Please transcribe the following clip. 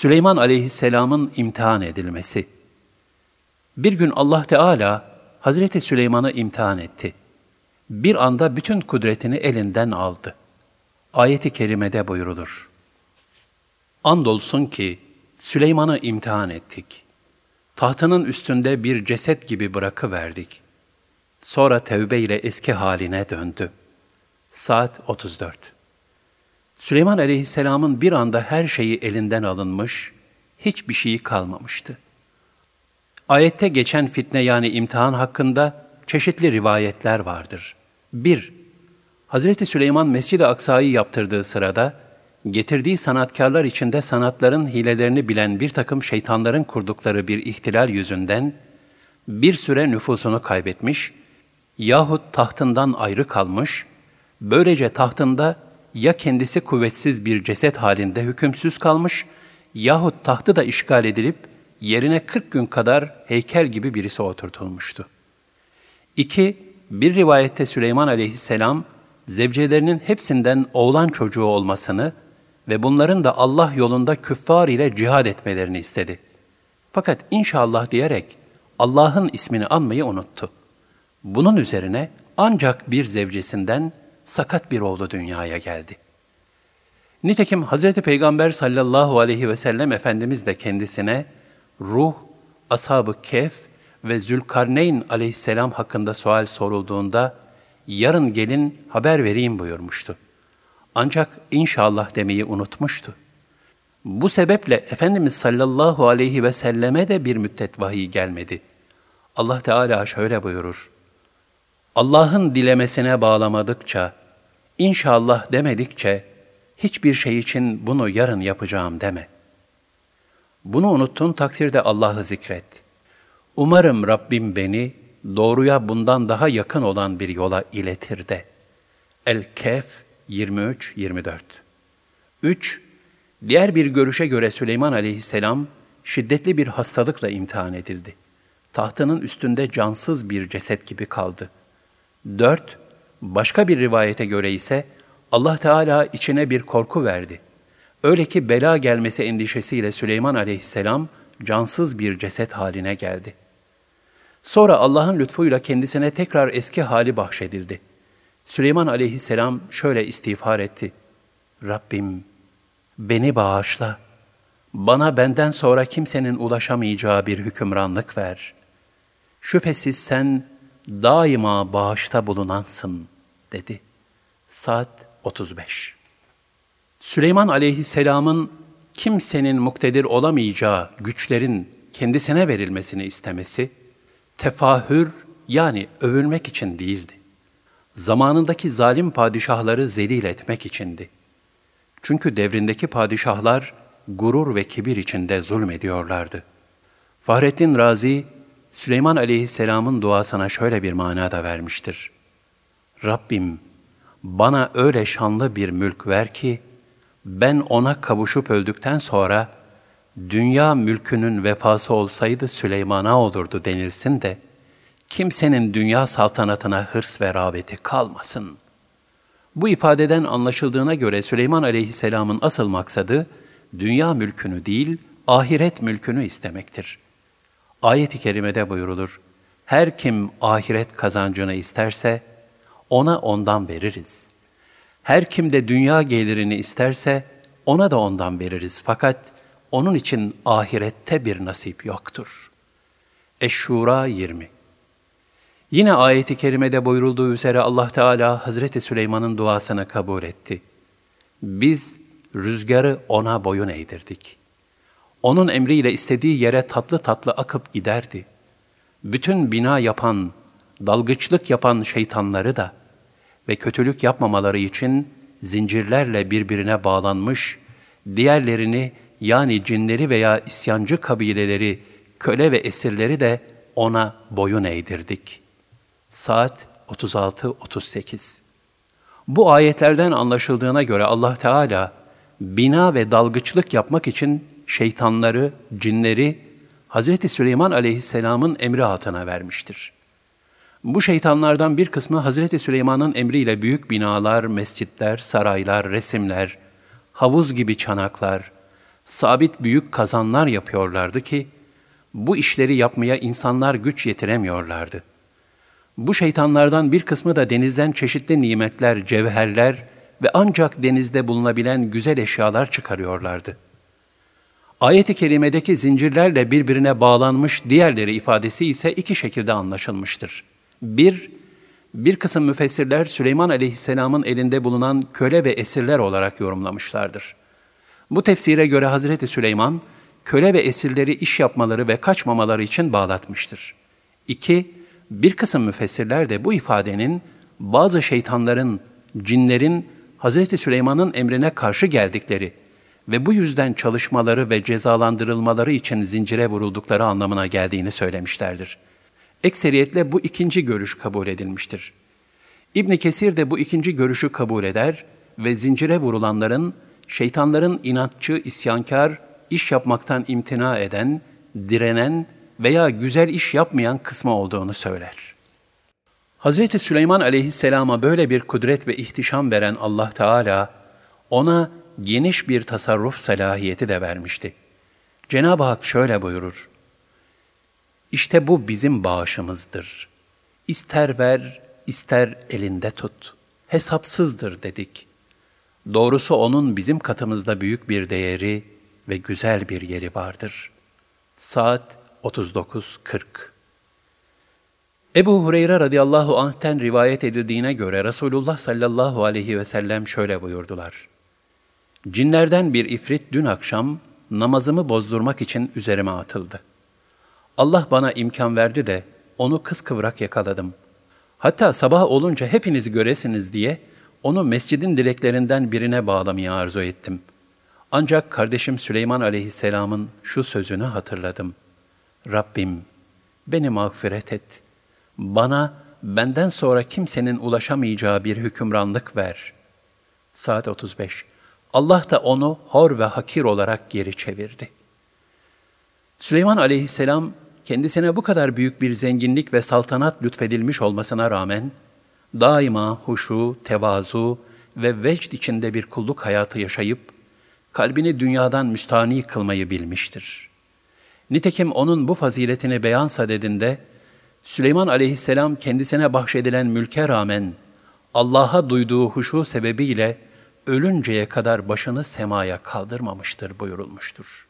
Süleyman aleyhisselamın imtihan edilmesi. Bir gün Allah Teala Hazreti Süleyman'ı imtihan etti. Bir anda bütün kudretini elinden aldı. Ayeti kerimede buyurulur. Andolsun ki Süleyman'ı imtihan ettik. Tahtının üstünde bir ceset gibi bırakıverdik. Sonra tevbe ile eski haline döndü. Saat 34 Süleyman aleyhisselamın bir anda her şeyi elinden alınmış, hiçbir şeyi kalmamıştı. Ayette geçen fitne yani imtihan hakkında çeşitli rivayetler vardır. 1. Hazreti Süleyman Mescid-i Aksa'yı yaptırdığı sırada, getirdiği sanatkarlar içinde sanatların hilelerini bilen bir takım şeytanların kurdukları bir ihtilal yüzünden, bir süre nüfusunu kaybetmiş yahut tahtından ayrı kalmış, böylece tahtında ya kendisi kuvvetsiz bir ceset halinde hükümsüz kalmış yahut tahtı da işgal edilip yerine 40 gün kadar heykel gibi birisi oturtulmuştu. 2. Bir rivayette Süleyman aleyhisselam, zevcelerinin hepsinden oğlan çocuğu olmasını ve bunların da Allah yolunda küffar ile cihad etmelerini istedi. Fakat inşallah diyerek Allah'ın ismini anmayı unuttu. Bunun üzerine ancak bir zevcesinden sakat bir oğlu dünyaya geldi. Nitekim Hz. Peygamber sallallahu aleyhi ve sellem Efendimiz de kendisine ruh, ashab-ı kef ve Zülkarneyn aleyhisselam hakkında sual sorulduğunda yarın gelin haber vereyim buyurmuştu. Ancak inşallah demeyi unutmuştu. Bu sebeple Efendimiz sallallahu aleyhi ve selleme de bir müddet vahiy gelmedi. Allah Teala şöyle buyurur. Allah'ın dilemesine bağlamadıkça, inşallah demedikçe, hiçbir şey için bunu yarın yapacağım deme. Bunu unuttun takdirde Allah'ı zikret. Umarım Rabbim beni doğruya bundan daha yakın olan bir yola iletir de. El-Kehf 23-24 3. Diğer bir görüşe göre Süleyman aleyhisselam şiddetli bir hastalıkla imtihan edildi. Tahtının üstünde cansız bir ceset gibi kaldı. 4. Başka bir rivayete göre ise Allah Teala içine bir korku verdi. Öyle ki bela gelmesi endişesiyle Süleyman aleyhisselam cansız bir ceset haline geldi. Sonra Allah'ın lütfuyla kendisine tekrar eski hali bahşedildi. Süleyman aleyhisselam şöyle istiğfar etti. Rabbim beni bağışla. Bana benden sonra kimsenin ulaşamayacağı bir hükümranlık ver. Şüphesiz sen daima bağışta bulunansın dedi. Saat 35 Süleyman aleyhisselamın kimsenin muktedir olamayacağı güçlerin kendisine verilmesini istemesi, tefahür yani övülmek için değildi. Zamanındaki zalim padişahları zelil etmek içindi. Çünkü devrindeki padişahlar gurur ve kibir içinde zulmediyorlardı. Fahrettin Razi, Süleyman aleyhisselamın duasına şöyle bir mana da vermiştir. Rabbim, bana öyle şanlı bir mülk ver ki, ben ona kavuşup öldükten sonra, dünya mülkünün vefası olsaydı Süleyman'a olurdu denilsin de, kimsenin dünya saltanatına hırs ve rağbeti kalmasın. Bu ifadeden anlaşıldığına göre Süleyman aleyhisselamın asıl maksadı, dünya mülkünü değil, ahiret mülkünü istemektir. Ayet-i kerimede buyurulur, her kim ahiret kazancını isterse, ona ondan veririz. Her kim de dünya gelirini isterse, ona da ondan veririz. Fakat onun için ahirette bir nasip yoktur. Eşşura 20 Yine ayeti kerimede buyurulduğu üzere Allah Teala Hazreti Süleyman'ın duasını kabul etti. Biz rüzgarı ona boyun eğdirdik. Onun emriyle istediği yere tatlı tatlı akıp giderdi. Bütün bina yapan, dalgıçlık yapan şeytanları da ve kötülük yapmamaları için zincirlerle birbirine bağlanmış, diğerlerini yani cinleri veya isyancı kabileleri, köle ve esirleri de ona boyun eğdirdik. Saat 36-38 Bu ayetlerden anlaşıldığına göre Allah Teala, bina ve dalgıçlık yapmak için şeytanları, cinleri Hz. Süleyman aleyhisselamın emri altına vermiştir. Bu şeytanlardan bir kısmı Hz. Süleyman'ın emriyle büyük binalar, mescitler, saraylar, resimler, havuz gibi çanaklar, sabit büyük kazanlar yapıyorlardı ki, bu işleri yapmaya insanlar güç yetiremiyorlardı. Bu şeytanlardan bir kısmı da denizden çeşitli nimetler, cevherler ve ancak denizde bulunabilen güzel eşyalar çıkarıyorlardı. Ayet-i kerimedeki zincirlerle birbirine bağlanmış diğerleri ifadesi ise iki şekilde anlaşılmıştır. Bir, bir kısım müfessirler Süleyman aleyhisselamın elinde bulunan köle ve esirler olarak yorumlamışlardır. Bu tefsire göre Hazreti Süleyman, köle ve esirleri iş yapmaları ve kaçmamaları için bağlatmıştır. İki, bir kısım müfessirler de bu ifadenin bazı şeytanların, cinlerin Hazreti Süleyman'ın emrine karşı geldikleri ve bu yüzden çalışmaları ve cezalandırılmaları için zincire vuruldukları anlamına geldiğini söylemişlerdir. Ekseriyetle bu ikinci görüş kabul edilmiştir. İbn Kesir de bu ikinci görüşü kabul eder ve zincire vurulanların şeytanların inatçı, isyankar, iş yapmaktan imtina eden, direnen veya güzel iş yapmayan kısmı olduğunu söyler. Hz. Süleyman aleyhisselama böyle bir kudret ve ihtişam veren Allah Teala, ona geniş bir tasarruf salahiyeti de vermişti. Cenab-ı Hak şöyle buyurur, İşte bu bizim bağışımızdır. İster ver, ister elinde tut. Hesapsızdır dedik. Doğrusu onun bizim katımızda büyük bir değeri ve güzel bir yeri vardır. Saat 39.40 Ebu Hureyre radıyallahu anh'ten rivayet edildiğine göre Resulullah sallallahu aleyhi ve sellem şöyle buyurdular. Cinlerden bir ifrit dün akşam namazımı bozdurmak için üzerime atıldı. Allah bana imkan verdi de onu kıskıvrak yakaladım. Hatta sabah olunca hepiniz göresiniz diye onu mescidin direklerinden birine bağlamayı arzu ettim. Ancak kardeşim Süleyman aleyhisselamın şu sözünü hatırladım. Rabbim beni mağfiret et. Bana benden sonra kimsenin ulaşamayacağı bir hükümranlık ver. Saat 35. Allah da onu hor ve hakir olarak geri çevirdi. Süleyman aleyhisselam kendisine bu kadar büyük bir zenginlik ve saltanat lütfedilmiş olmasına rağmen daima huşu, tevazu ve vecd içinde bir kulluk hayatı yaşayıp kalbini dünyadan müstani kılmayı bilmiştir. Nitekim onun bu faziletini beyan sadedinde Süleyman aleyhisselam kendisine bahşedilen mülke rağmen Allah'a duyduğu huşu sebebiyle ölünceye kadar başını semaya kaldırmamıştır buyurulmuştur.